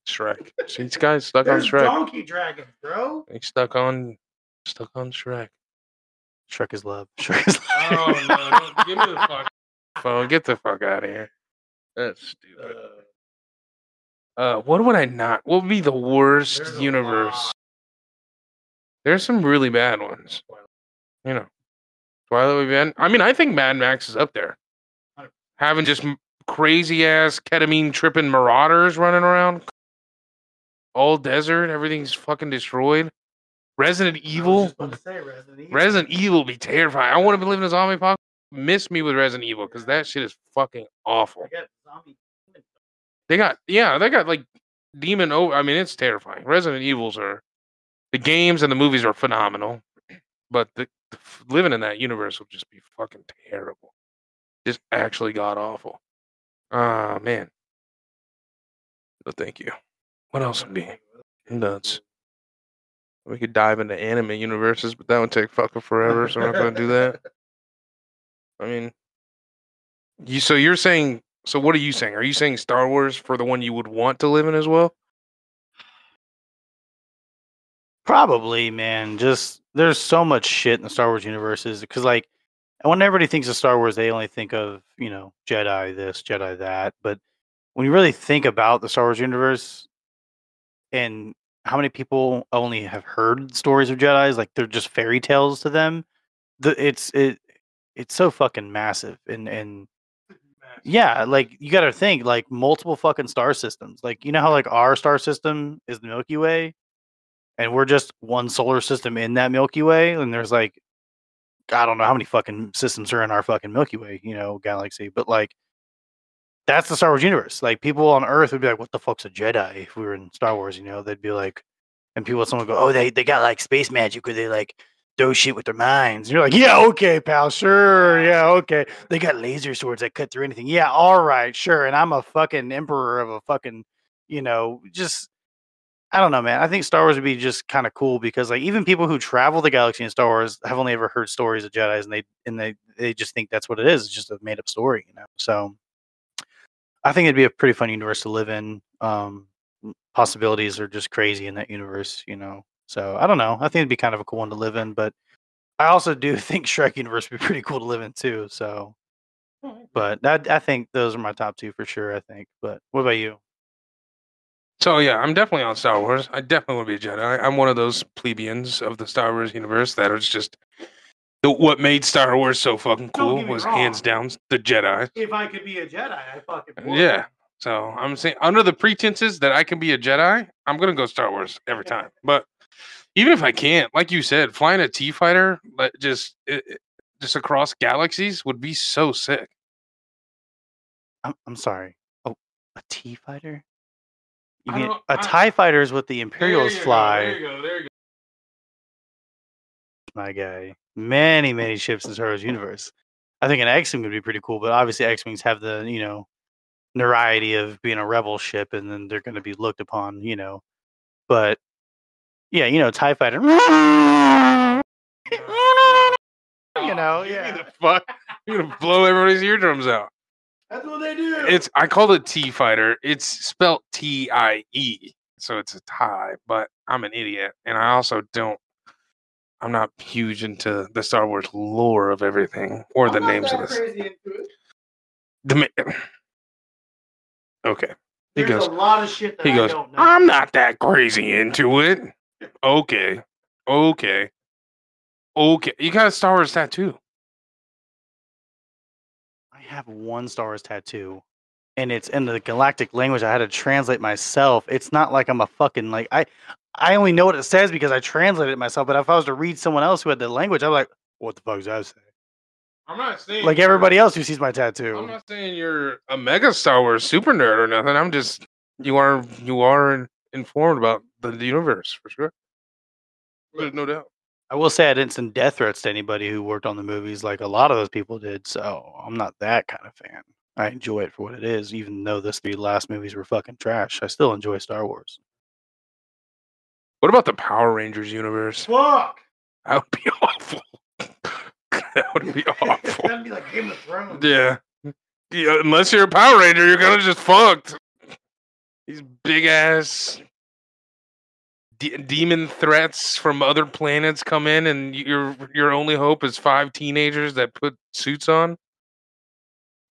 Shrek. See, this guy's stuck on There's Shrek. donkey dragons, bro. He's stuck on, stuck on Shrek. Shrek is love. *laughs* Shrek is love. Oh no! don't- Give me the fuck *laughs* phone. Get the fuck out of here. That's stupid. Uh, what would I not? What would be the worst There's universe? There's some really bad ones. You know, Twilight would be bad. I mean, I think Mad Max is up there. Having just crazy ass ketamine tripping marauders running around, all desert, everything's fucking destroyed. Resident Evil. just about to say Resident Evil. Resident Evil be terrifying. I want to be living in a zombie apocalypse. Miss me with Resident Evil because that shit is fucking awful. I got zombie. They got yeah, they got like demon. Oh, I mean, it's terrifying. Resident Evils are the games and the movies are phenomenal, but the, the living in that universe would just be fucking terrible. Just actually god awful. Ah man. But thank you. What else would be nuts? We could dive into anime universes, but that would take fucking forever, so we're not gonna do that. *laughs* I mean, you. So you're saying. So what are you saying? Are you saying Star Wars for the one you would want to live in as well? Probably, man. Just there's so much shit in the Star Wars universes because, like, when everybody thinks of Star Wars, they only think of you know Jedi this, Jedi that. But when you really think about the Star Wars universe and how many people only have heard stories of Jedi's, like they're just fairy tales to them. The it's it it's so fucking massive and and *laughs* yeah, like you got to think like multiple fucking star systems. Like you know how like our star system is the Milky Way, and we're just one solar system in that Milky Way, and there's like I don't know how many fucking systems are in our fucking Milky Way, you know, galaxy, but like that's the Star Wars universe. Like people on Earth would be like, "What the fuck's a Jedi?" If we were in Star Wars, you know, they'd be like, and people, someone would go, "Oh, they they got like space magic, where they like do shit with their minds." And you're like, "Yeah, okay, pal, sure, yeah, okay." They got laser swords that cut through anything. Yeah, all right, sure. And I'm a fucking emperor of a fucking, you know, just I don't know, man. I think Star Wars would be just kind of cool because like even people who travel the galaxy in Star Wars have only ever heard stories of Jedi's and they and they they just think that's what it is. It's just a made up story, you know. So I think it'd be a pretty fun universe to live in. Um possibilities are just crazy in that universe, you know. So I don't know. I think it'd be kind of a cool one to live in, but I also do *laughs* think Shrek universe would be pretty cool to live in too. So but that I think those are my top two for sure, I think. But what about you? So yeah, I'm definitely on Star Wars. I definitely want to be a Jedi. I'm one of those plebeians of the Star Wars universe that is just the, what made Star Wars so fucking cool get me was hands down the Jedi. If I could be a Jedi, I fucking would. Yeah. So I'm saying under the pretenses that I can be a Jedi, I'm gonna go Star Wars every time. But even if I can't, like you said, flying a T fighter, like just it, it- just across galaxies would be so sick. I'm, I'm sorry. Oh, a T fighter? You I mean don't- a I- Tie fighter is what the Imperials fly, There you go. There you go. my guy. Many, many ships in Star Wars universe. I think an X-wing would be pretty cool, but obviously X-wings have the you know notoriety of being a rebel ship, and then they're going to be looked upon, you know. But yeah, you know, Tie fighter. *laughs* You oh, know, Give me yeah. the fuck. You're gonna blow everybody's eardrums out. That's what they do. It's I call it T fighter. It's spelt T I E, so it's a tie. But I'm an idiot, and I also don't. I'm not huge into the Star Wars lore of everything or the I'm not names of that this. crazy into it. The ma- okay, He There's goes- a lot of shit that he I goes. don't know. I'm not that crazy into it. Okay, okay, okay. You got a Star Wars tattoo. I have one Star Wars tattoo, and it's in the galactic language. I had to translate myself. It's not like I'm a fucking like I. I only know what it says because I translated it myself. But if I was to read someone else who had the language, I'm like, what the fuck does that say? I'm not saying Like everybody else who sees my tattoo. I'm not saying you're a mega Star Wars super nerd or nothing. I'm just you are you are informed about the, the universe for sure. There's no doubt. I will say I didn't send death threats to anybody who worked on the movies like a lot of those people did. So I'm not that kind of fan. I enjoy it for what it is, even though those three last movies were fucking trash. I still enjoy Star Wars. What about the Power Rangers universe? Fuck. That would be *laughs* awful. that would be awful. *laughs* That'd be like Game of Thrones. yeah. yeah. Unless you're a Power Ranger, you're kind of just fucked. These big ass de- demon threats from other planets come in, and your your only hope is five teenagers that put suits on.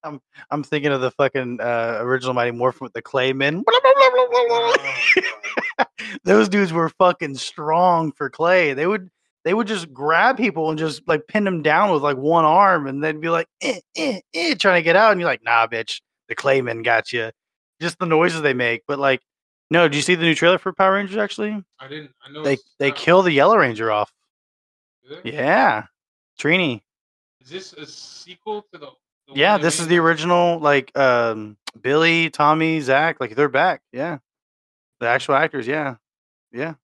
I'm I'm thinking of the fucking uh, original Mighty Morphin with the Claymen. *laughs* Those dudes were fucking strong for Clay. They would they would just grab people and just like pin them down with like one arm, and they'd be like, eh, eh, eh, trying to get out, and you're like, nah, bitch, the Clayman got you. Just the noises they make, but like, no. Did you see the new trailer for Power Rangers? Actually, I didn't. I know they they kill the Yellow Ranger off. Yeah. Yeah, Trini. Is this a sequel to the? the Yeah, this is the original. Like um, Billy, Tommy, Zach. Like they're back. Yeah, The actual actors, yeah, yeah.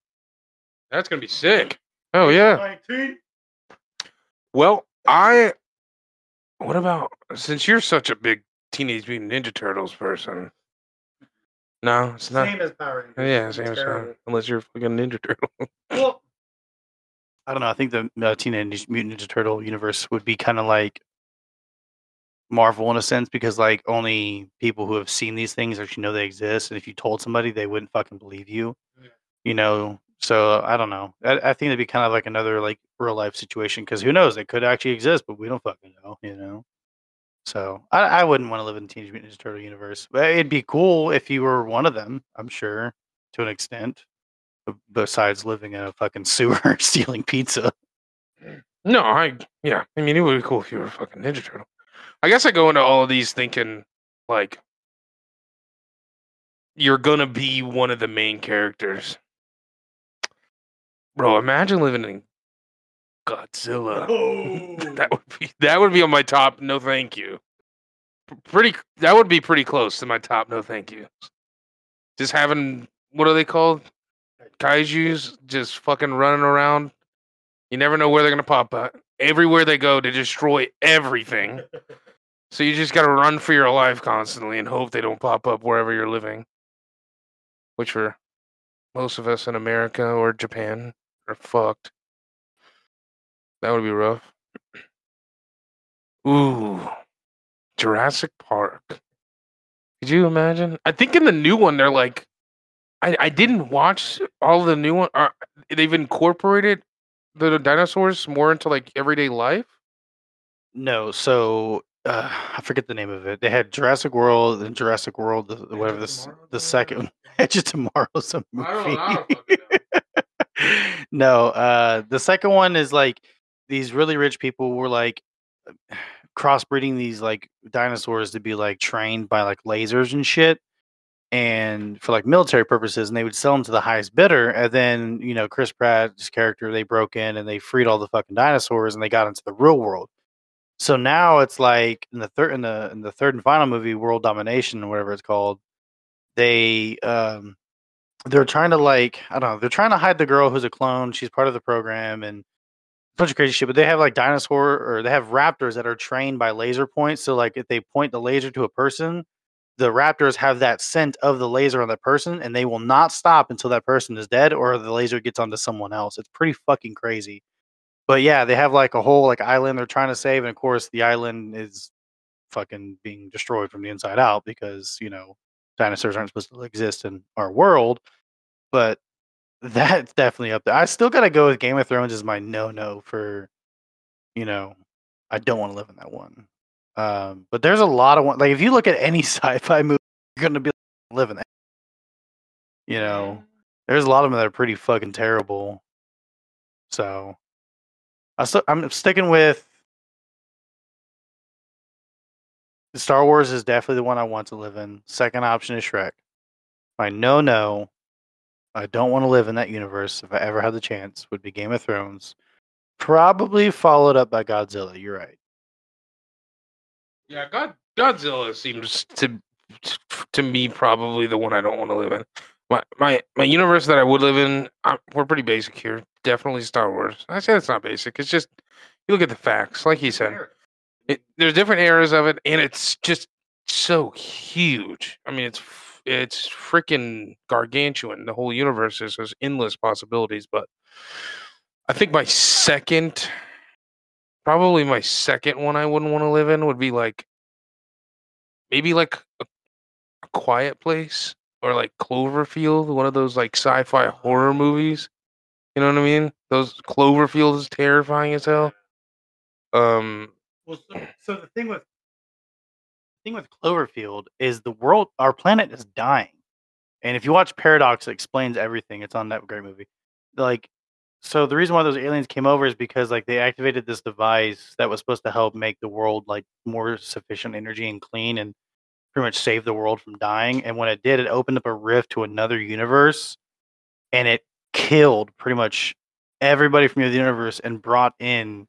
That's gonna be sick. Oh yeah. 19. Well, I. What about since you're such a big Teenage Mutant Ninja Turtles person? No, it's not. Same as Power Rangers. yeah, It's same as terrible. Power- unless you're a fucking Ninja Turtle. *laughs* Well, I don't know. I think the uh, Teenage Mutant Ninja Turtle universe would be kind of like Marvel in a sense because like only people who have seen these things actually know they exist, and if you told somebody, they wouldn't fucking believe you. Yeah. You know. So I don't know. I, I think it'd be kind of like another like real life situation because who knows? it could actually exist, but we don't fucking know. You know. So I, I wouldn't want to live in the Teenage Mutant Ninja Turtle universe. But it'd be cool if you were one of them. I'm sure to an extent. Besides living in a fucking *laughs* sewer stealing pizza. No, I yeah. I mean, it would be cool if you were a fucking Ninja Turtle. I guess I go into all of these thinking like you're gonna be one of the main characters. Bro, imagine living in Godzilla. *laughs* oh, That would be that would be on my top. No, thank you. Pretty. That would be pretty close to my top. No, thank you. Just having what are they called? Kaiju's just fucking running around. You never know where they're gonna pop up. Everywhere they go, they destroy everything. *laughs* So you just gotta run for your life constantly and hope they don't pop up wherever you're living. Which for most of us in America or Japan are fucked. That would be rough. Ooh, Jurassic Park. Could you imagine? I think in the new one they're like, I I didn't watch all the new one. Are they've incorporated the dinosaurs more into like everyday life? No, so uh, I forget the name of it. They had Jurassic World and Jurassic World, whatever this the second *laughs* Edge of Tomorrow's a movie. No, uh, the second one is like these really rich people were like *sighs* crossbreeding these like dinosaurs to be like trained by like lasers and shit and for like military purposes and they would sell them to the highest bidder and then you know chris pratt's character they broke in and they freed all the fucking dinosaurs and they got into the real world. So now it's like in the third in the in the third and final movie world domination or whatever it's called they um they're trying to like i don't know they're trying to hide the girl who's a clone she's part of the program and a bunch of crazy shit but they have like dinosaur or they have raptors that are trained by laser points so like if they point the laser to a person the raptors have that scent of the laser on that person and they will not stop until that person is dead or the laser gets onto someone else. It's pretty fucking crazy. But yeah they have like a whole like island they're trying to save and of course the island is fucking being destroyed from the inside out because you know dinosaurs aren't supposed to exist in our world but that's definitely up there i still gotta go with game of thrones as my no-no for you know i don't want to live in that one um, but there's a lot of one like if you look at any *laughs* sci-fi movie, you're gonna be living that. You know, there's a lot of them that are pretty fucking terrible. So, I still, I'm sticking with Star Wars is definitely the one I want to live in. Second option is Shrek. My no no, I don't want to live in that universe if I ever had the chance. Would be Game of Thrones, probably followed up by Godzilla. You're right. Yeah, God, Godzilla seems to to me probably the one I don't want to live in. My my my universe that I would live in, i we're pretty basic here. Definitely Star Wars. I say it's not basic. It's just you look at the facts, like he said. It, there's different eras of it, and it's just so huge. I mean, it's it's freaking gargantuan. The whole universe is there's endless possibilities. But I think my second, probably my second one I wouldn't want to live in would be like maybe like a, a quiet place or like Cloverfield, one of those like sci-fi horror movies. You know what I mean? Those Cloverfield is terrifying as hell. Um, Well, so, So the thing with the thing with Cloverfield is the world, our planet is dying, and if you watch Paradox, it explains everything. It's on that great movie. Like, so the reason why those aliens came over is because like they activated this device that was supposed to help make the world like more sufficient energy and clean and pretty much save the world from dying. And when it did, it opened up a rift to another universe, and it killed pretty much everybody from the universe and brought in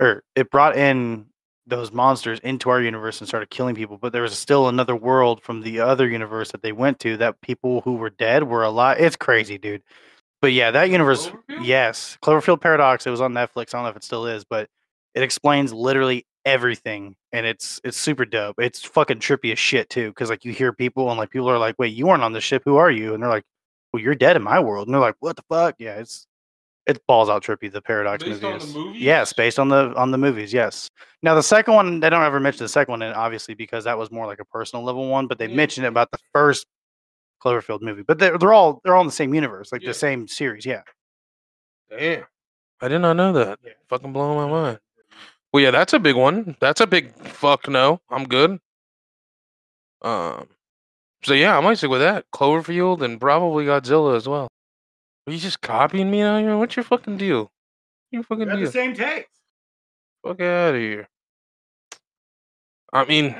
or it brought in those monsters into our universe and started killing people. But there was still another world from the other universe that they went to that people who were dead were alive. It's crazy, dude. But yeah, that universe. Cloverfield? Yes, Cloverfield Paradox. It was on Netflix. I don't know if it still is, but it explains literally everything, and it's it's super dope. It's fucking trippy as shit too, because like you hear people and like people are like, "Wait, you weren't on the ship. Who are you?" And they're like, "Well, you're dead in my world." And they're like, "What the fuck?" Yeah, it's it's balls out trippy. The Paradox Based movie. on the movies? Yes, based on the on the movies. Yes. Now the second one, they don't ever mention the second one, and obviously because that was more like a personal level one. But they Yeah. mention it about the first Cloverfield movie. But they're they're all they're all in the same universe, like Yeah. the same series. Yeah. Damn. I did not know that. Yeah. Fucking blowing my mind. Well, yeah, that's a big one. That's a big fuck no. I'm good. Um. So yeah, I might stick with that. Cloverfield and probably Godzilla as well. Are you just copying me out here? What's your fucking deal? You fucking Got deal? the same taste. Fuck out of here. I mean,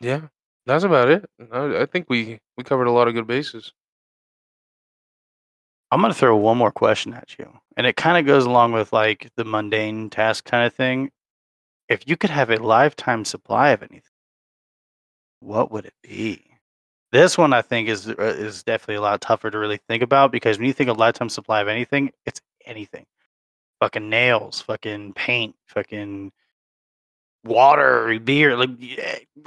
yeah, that's about it. I, I think we we covered a lot of good bases. I'm gonna throw one more question at you, and it kind of goes along with like the mundane task kind of thing. If you could have a lifetime supply of anything, what would it be? This one I think is uh, is definitely a lot tougher to really think about because when you think of lifetime supply of anything, it's anything. Fucking nails, fucking paint, fucking water, beer, like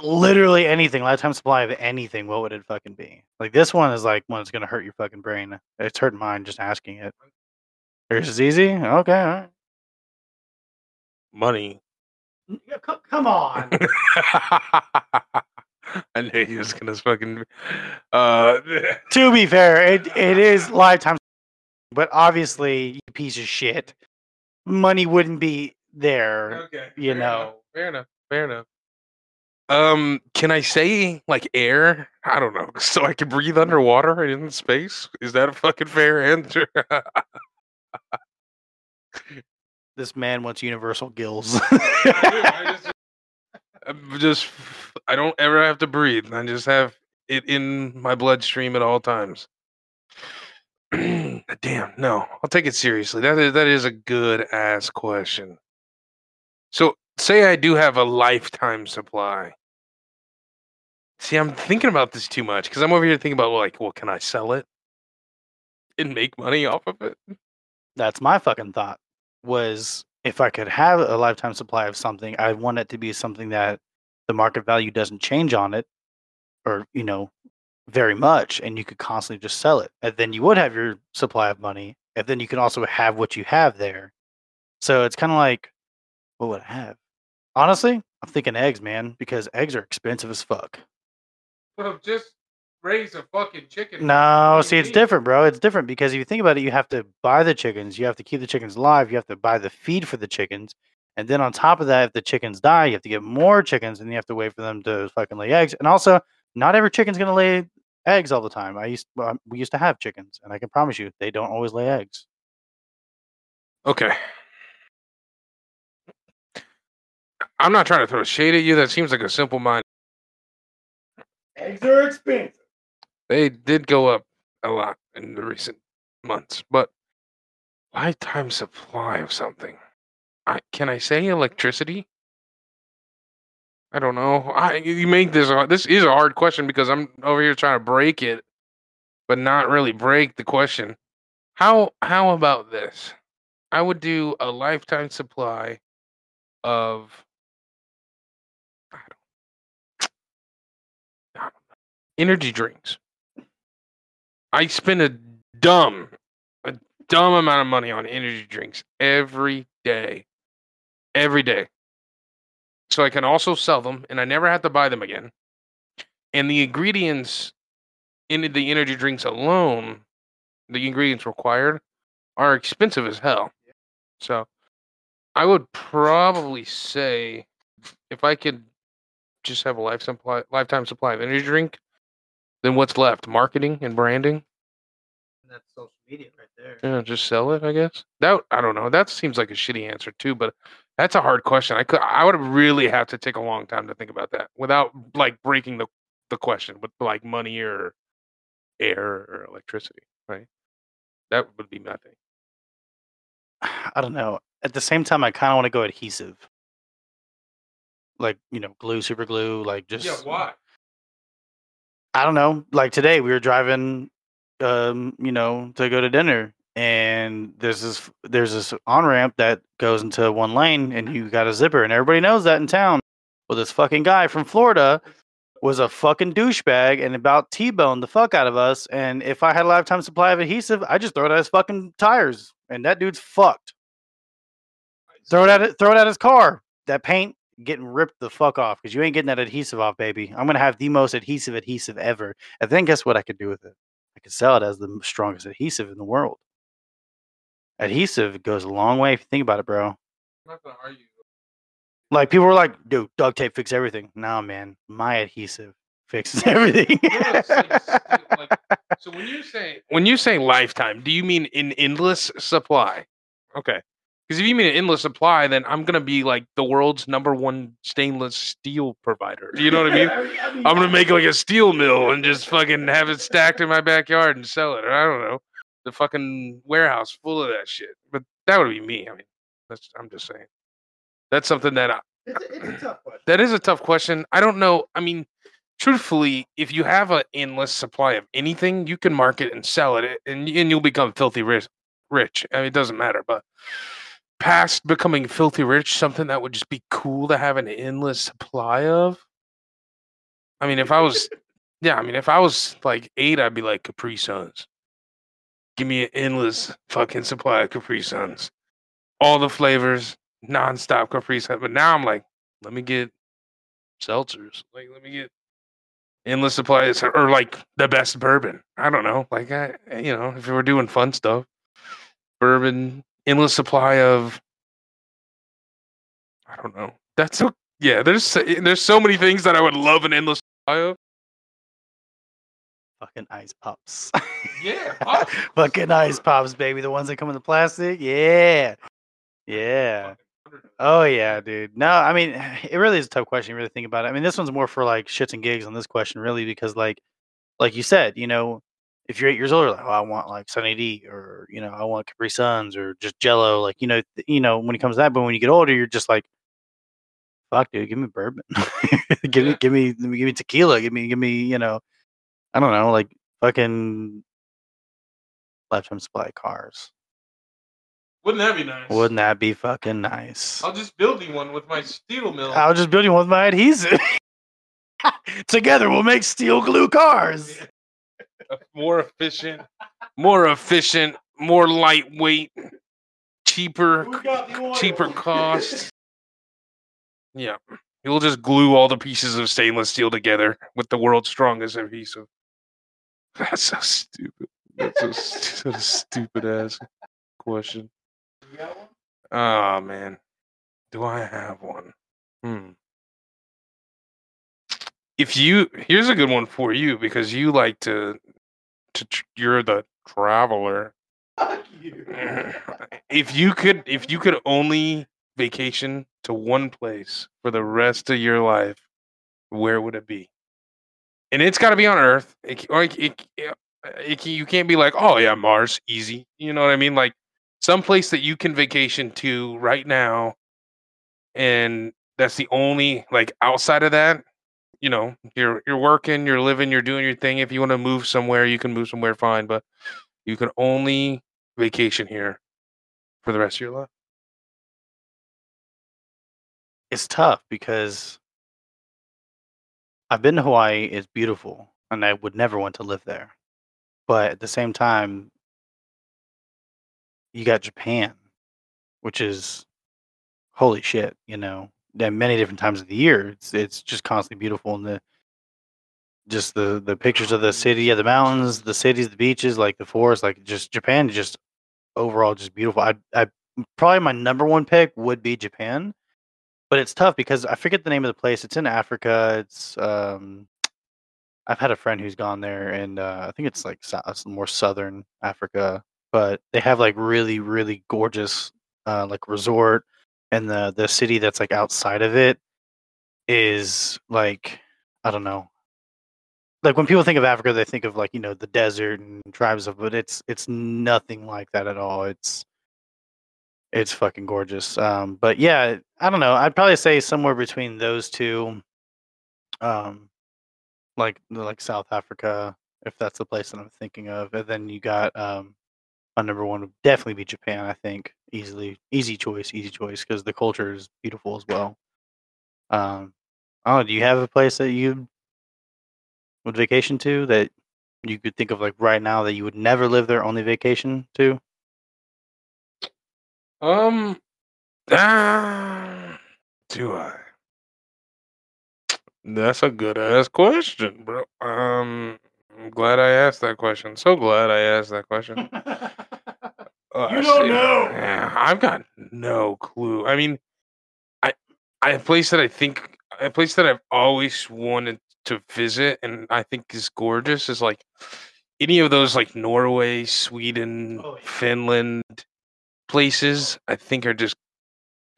literally anything. Lifetime supply of anything. What would it fucking be? Like this one is like one that's gonna hurt your fucking brain. It's hurting mine just asking it. Yours is easy. Okay, all right. Money. Yeah, come on. *laughs* I knew he was gonna fucking. Uh, To be fair, it it is lifetime, but obviously, you piece of shit, money wouldn't be there. okay, you fair enough, know. fair enough, fair enough. Um, can I say like air? I don't know, *laughs* so I can breathe underwater and in space. Is that a fucking fair answer? *laughs* This man wants universal gills. *laughs* I I'm just, I don't ever have to breathe. I just have it in my bloodstream at all times. *clears throat* Damn, no, I'll take it seriously. That is that is a good ass question. So, say I do have a lifetime supply. See, I'm thinking about this too much because I'm over here thinking about like, well, can I sell it and make money off of it? That's my fucking thought. Was if I could have a lifetime supply of something, I want it to be something that the market value doesn't change on it, or you know, very much, and you could constantly just sell it, and then you would have your supply of money, and then you can also have what you have there. So it's kind of like, what would I have? Honestly, I'm thinking eggs, man, because eggs are expensive as fuck. Well, just raise a fucking chicken. No, see, it's different, bro. It's different because if you think about it, you have to buy the chickens, you have to keep the chickens alive, you have to buy the feed for the chickens, and then on top of that, if the chickens die, you have to get more chickens, and you have to wait for them to fucking lay eggs. And also, not every chicken's gonna lay eggs all the time. I used well, we used to have chickens, and I can promise you, they don't always lay eggs. Okay. I'm not trying to throw shade at you. That seems like a simple mind. Eggs are expensive. They did go up a lot in the recent months, but lifetime supply of something. I, can I say electricity? I don't know. I you make this this is a hard question because I'm over here trying to break it, but not really break the question. How how about this? I would do a lifetime supply of energy drinks. I spend a dumb, a dumb amount of money on energy drinks every day, every day. So I can also sell them, and I never have to buy them again. And the ingredients in the energy drinks alone, the ingredients required, are expensive as hell. So I would probably say if I could just have a life supply, lifetime supply of energy drink, then what's left? Marketing and branding. And that's social media right there. Yeah, just sell it. I guess that I don't know. That seems like a shitty answer too, but that's a hard question. I could I would really have to take a long time to think about that without like breaking the the question with like money or air or electricity, right? That would be my thing. I don't know. At the same time, I kind of want to go adhesive. like you know glue, super glue, like just Yeah, why? I don't know. Like today, we were driving, um, you know, to go to dinner, and there's this there's this on ramp that goes into one lane, and you got a zipper, and everybody knows that in town. Well, this fucking guy from Florida was a fucking douchebag and about t-boned the fuck out of us. And if I had a lifetime supply of adhesive, I just throw it at his fucking tires, and that dude's fucked. Throw it at it, throw it at his car. That paint getting ripped the fuck off because you ain't getting that adhesive off, baby. I'm gonna have the most adhesive adhesive ever. And then guess what I could do with it? I could sell it as the strongest adhesive in the world. Adhesive goes a long way if you think about it, bro. I'm not gonna argue. Like people were like, dude, duct tape fix everything. Nah, man, my adhesive fixes *laughs* everything. it's like like- So when you say when you say lifetime, do you mean an endless supply? Okay. Because if you mean an endless supply, then I'm gonna be like the world's number one stainless steel provider. You know what I mean? *laughs* I'm gonna make like a steel mill and just fucking have it stacked in my backyard and sell it. Or I don't know, the fucking warehouse full of that shit. But that would be me. I mean, that's I'm just saying. That's something that I, It's a, it's a that is a tough question. I don't know. I mean, truthfully, if you have an endless supply of anything, you can market and sell it, and and you'll become filthy rich. Rich. I mean, it doesn't matter. But past becoming filthy rich, something that would just be cool to have an endless supply of. I mean, if I was, yeah, I mean, if I was like eight, I'd be like Capri Suns. Give me an endless fucking supply of Capri Suns, all the flavors, nonstop Capri Sun. But now I'm like, let me get seltzers. Like, let me get endless supplies or like the best bourbon. I don't know. Like, I, you know, if we were doing fun stuff, bourbon, endless supply of, I don't know. That's so, yeah. There's there's so many things that I would love an endless supply of. Fucking ice pops. Yeah, *laughs* pop. fucking ice pops, baby. The ones that come in the plastic. Yeah. Yeah. Oh yeah, dude. No, I mean, *sighs* it really is a tough question. You really think about it. I mean, this one's more for like shits and gigs on this question, really, because like, like you said, you know, if you're eight years old, you're like, oh, I want like Sunny D, or you know, I want Capri Suns, or just Jello. Like, you know, th- you know, when it comes to that, but when you get older, you're just like, fuck, dude, give me bourbon, *laughs* give me, give me, give me tequila, give me, give me, you know, I don't know, like fucking lifetime supply of cars. Wouldn't that be nice? Wouldn't that be fucking nice? I'll just build me one with my steel mill. I'll just build you one with my adhesive. *laughs* Together we'll make steel glue cars. *laughs* More efficient, more efficient, more lightweight, cheaper, Who got the oil? cheaper *laughs* cost. Yeah, you'll just glue all the pieces of stainless steel together with the world's strongest adhesive. *laughs* That's so stupid. That's so, a stupid ass question. You got one? Oh man, do I have one? Hmm. If you here's a good one for you because you like to to you're the traveler. Fuck you. *laughs* If you could if you could only vacation to one place for the rest of your life, where would it be? And it's got to be on Earth. It, it, it, it, you can't be like, oh yeah, Mars, easy. You know what I mean? Like some place that you can vacation to right now, and that's the only like outside of that. You know, you're you're working, you're living, you're doing your thing. If you want to move somewhere, you can move somewhere, fine. But you can only vacation here for the rest of your life. It's tough because I've been to Hawaii, it's beautiful, and I would never want to live there. But at the same time, you got Japan, which is holy shit, you know. At many different times of the year, it's it's just constantly beautiful, and the just the the pictures of the city, yeah, the mountains, the cities, the beaches, like the forest, like just Japan, is just overall just beautiful. I I probably my number one pick would be Japan, but it's tough because I forget the name of the place. It's in Africa. It's um, I've had a friend who's gone there, and uh, I think it's like it's more southern Africa, but they have like really really gorgeous uh, like resort, and the the city that's like outside of it is like I don't know. Like when people think of Africa, they think of like you know the desert and tribes of, but it's it's nothing like that at all. It's It's fucking gorgeous. Um, but yeah, I don't know. I'd probably say somewhere between those two. Um, like like South Africa, if that's the place that I'm thinking of, and then you got um, my number one would definitely be Japan. I think easily, easy choice, easy choice because the culture is beautiful as well. Um, oh, do you have a place that you would vacation to that you could think of like right now that you would never live there, only vacation to? Um, ah, do I? That's a good ass question, bro. Um, I'm glad I asked that question. So glad I asked that question. *laughs* Oh, You don't shit. know. Yeah, I've got no clue. I mean, I I a place that I think a place that I've always wanted to visit and I think is gorgeous is like any of those like Norway, Sweden, Oh, yeah. Finland places. I think are just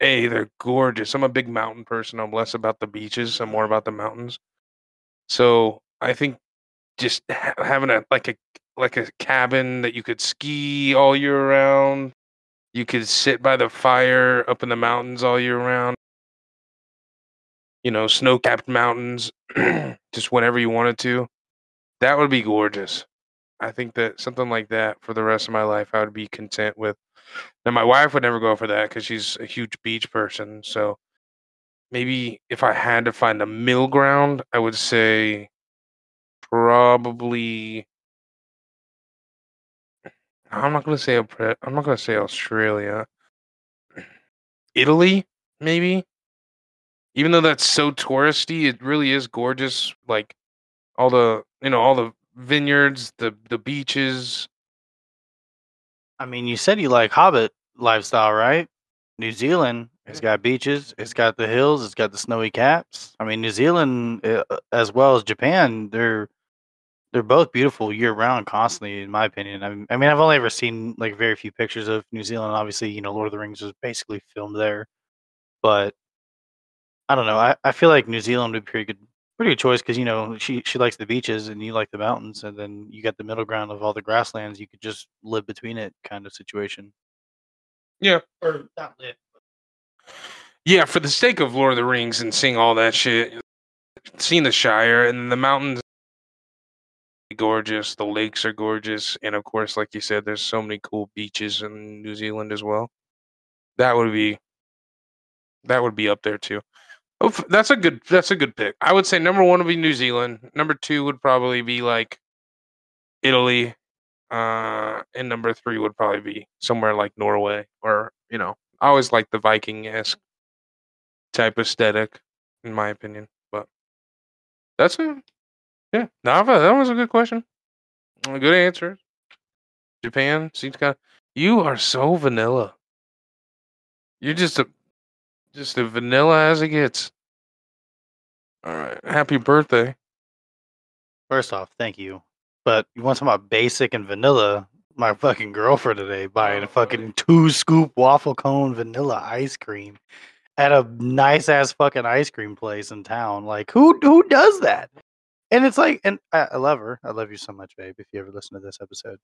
a they're gorgeous. I'm a big mountain person. I'm less about the beaches. I'm more about the mountains. So I think just ha- having a like a like a cabin that you could ski all year round. You could sit by the fire up in the mountains all year round. You know, snow capped mountains, *clears throat* just whenever you wanted to. That would be gorgeous. I think that something like that for the rest of my life, I would be content with. Now, my wife would never go for that because she's a huge beach person. So maybe if I had to find a middle ground, I would say probably. I'm not gonna say I'm not gonna say Australia. Italy, maybe. Even though that's so touristy, it really is gorgeous. Like all the you know all the vineyards, the the beaches. I mean, you said you like Hobbit lifestyle, right? New Zealand, it's got beaches, it's got the hills, it's got the snowy caps. I mean, New Zealand, uh, as well as Japan, they're they're both beautiful year round, constantly, in my opinion. I mean, I I've only ever seen like very few pictures of New Zealand. Obviously, you know, Lord of the Rings was basically filmed there, but I don't know. I, I feel like New Zealand would be pretty good, pretty good choice because you know she she likes the beaches and you like the mountains, and then you got the middle ground of all the grasslands. You could just live between it, kind of situation. Yeah, or not lit. yeah. For the sake of Lord of the Rings and seeing all that shit, seeing the Shire and the mountains, gorgeous. The lakes are gorgeous, and of course, like you said, there's so many cool beaches in New Zealand as well. That would be that would be up there too. Oh, that's a good that's a good pick. I would say number one would be New Zealand. Number two would probably be like Italy, uh, and number three would probably be somewhere like Norway or you know I always like the Viking esque type aesthetic, in my opinion. But that's a yeah. Nava, that was a good question. Uh, Good answer. Japan seems kind. Of, you are so vanilla. You're just a just a vanilla as it gets. All right. Happy birthday. First off, thank you. But you want to talk about basic and vanilla? My fucking girlfriend today buying a fucking two scoop waffle cone vanilla ice cream at a nice ass fucking ice cream place in town. Like who who does that? And it's like, and I, I love her. I love you so much, babe. If you ever listen to this episode,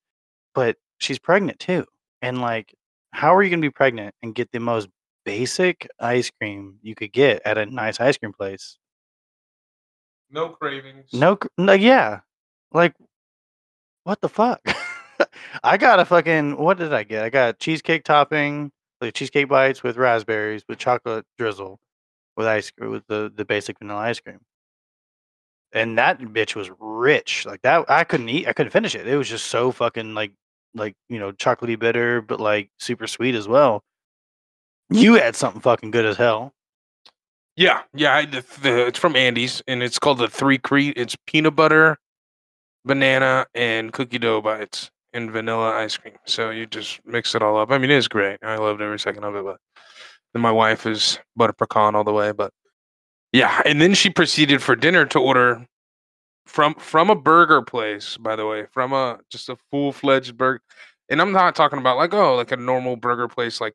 but she's pregnant too. And like, how are you gonna be pregnant and get the most basic ice cream you could get at a nice ice cream place? No cravings. No, cr- no, yeah. Like, what the fuck? *laughs* I got a fucking. What did I get? I got cheesecake topping, like cheesecake bites with raspberries with chocolate drizzle, with ice cream with the the basic vanilla ice cream. And that bitch was rich. Like that, I couldn't eat. I couldn't finish it. It was just so fucking like like you know chocolatey bitter, but like super sweet as well. You had something fucking good as hell. Yeah, yeah. I, the, the, it's from Andy's, and it's called the Three Creed. It's peanut butter, banana, and cookie dough bites, and vanilla ice cream. So you just mix it all up. I mean, it is great. I loved every second of it. But then my wife is butter pecan all the way. But yeah, and then she proceeded for dinner to order from from a burger place. By the way, from a just a full fledged burger. And I'm not talking about like oh like a normal burger place like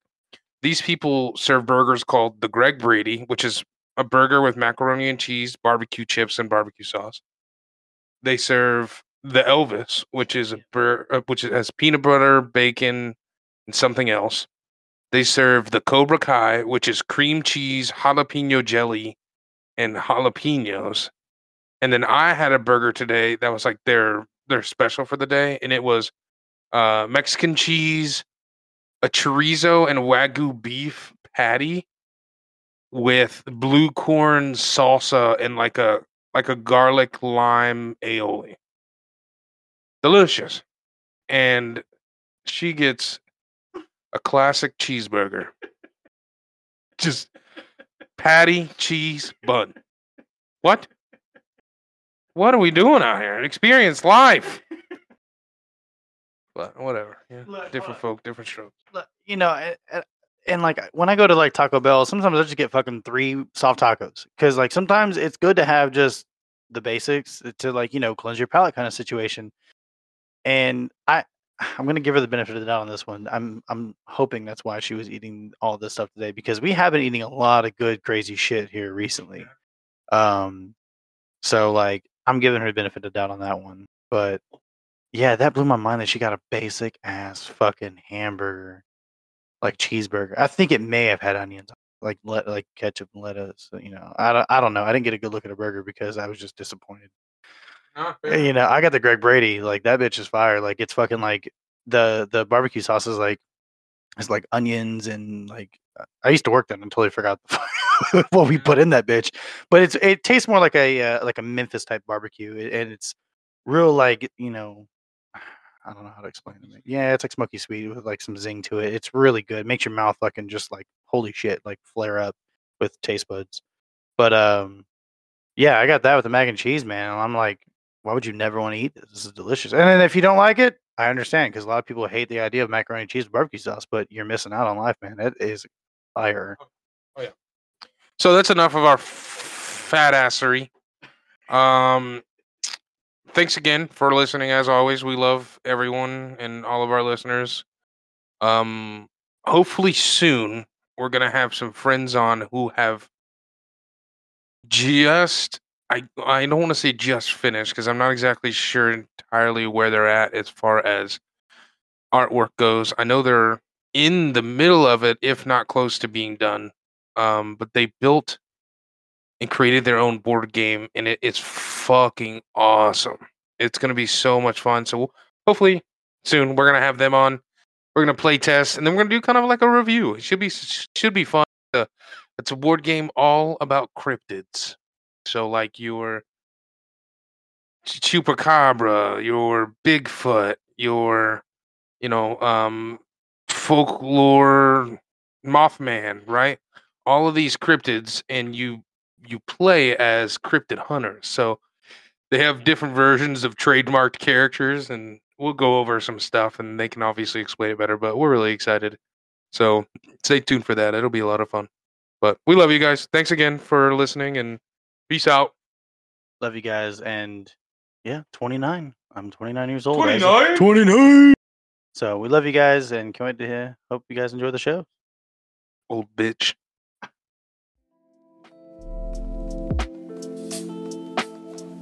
these people serve burgers called the Greg Brady, which is a burger with macaroni and cheese, barbecue chips, and barbecue sauce. They serve the Elvis, which is a bur- uh, which has peanut butter, bacon, and something else. They serve the Cobra Kai, which is cream cheese, jalapeno jelly, and jalapenos. And then I had a burger today that was like their their special for the day, and it was uh, Mexican cheese, a chorizo and wagyu beef patty with blue corn salsa and like a like a garlic lime aioli. Delicious. And she gets a classic cheeseburger. Just patty, cheese, bun. What? What are we doing out here? Experience life. But whatever. Yeah. Look, different folk, different strokes. Look, You know, a- a- and like when I go to like Taco Bell, sometimes I just get fucking three soft tacos because like sometimes it's good to have just the basics to like you know cleanse your palate kind of situation. And I, I'm gonna give her the benefit of the doubt on this one. I'm I'm hoping that's why she was eating all this stuff today because we have been eating a lot of good crazy shit here recently. Um, so like I'm giving her the benefit of the doubt on that one. But yeah, that blew my mind that she got a basic ass fucking hamburger, like cheeseburger. I think it may have had onions, like let like ketchup and lettuce. You know, I don't, I don't know. I didn't get a good look at her burger because I was just disappointed. You know, I got the Greg Brady. Like that bitch is fire. Like it's fucking like the the barbecue sauce is like it's like onions and like uh, I used to work there and I totally forgot *laughs* what we put in *laughs* that bitch. But it's it tastes more like a uh, like a Memphis type barbecue, and it's real like you know I don't know how to explain it. Yeah, it's like smoky sweet with like some zing to it. It's really good. Makes your mouth fucking just like holy shit, like flare up with taste buds. But um, yeah, I got that with the mac and cheese, man. And I'm like, why would you never want to eat this? This is delicious. And if you don't like it, I understand because a lot of people hate the idea of macaroni and cheese with barbecue sauce, but you're missing out on life, man. It is fire. Oh yeah. So that's enough of our fat assery. Um, thanks again for listening. As always, we love everyone and all of our listeners. Um, hopefully soon we're gonna have some friends on who have just I I don't want to say just finished because I'm not exactly sure entirely where they're at as far as artwork goes. I know they're in the middle of it, if not close to being done um, but they built and created their own board game, and it, it's fucking awesome. It's gonna be so much fun. So hopefully soon we're gonna have them on. We're gonna play test, and then we're gonna do kind of like a review. It should be should be fun. It's a board game all about cryptids. So like your chupacabra, your Bigfoot, your you know um folklore Mothman, right? all of these cryptids and you you play as cryptid hunters so they have mm-hmm. different versions of trademarked characters and we'll go over some stuff and they can obviously explain it better but we're really excited so stay tuned for that it'll be a lot of fun but we love you guys thanks again for listening and peace out Love you guys. And yeah, 29. I'm 29 years old. 29 29. So we love you guys and can't wait to hear. Hope you guys enjoy the show. old bitch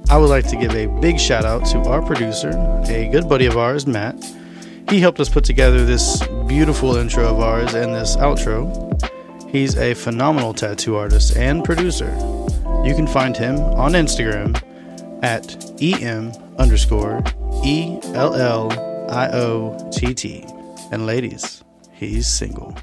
I would like to give a big shout out to our producer, a good buddy of ours, Matt. He helped us put together this beautiful intro of ours and this outro. He's a phenomenal tattoo artist and producer. You can find him on Instagram at em underscore e l l i o t t. And ladies, he's single.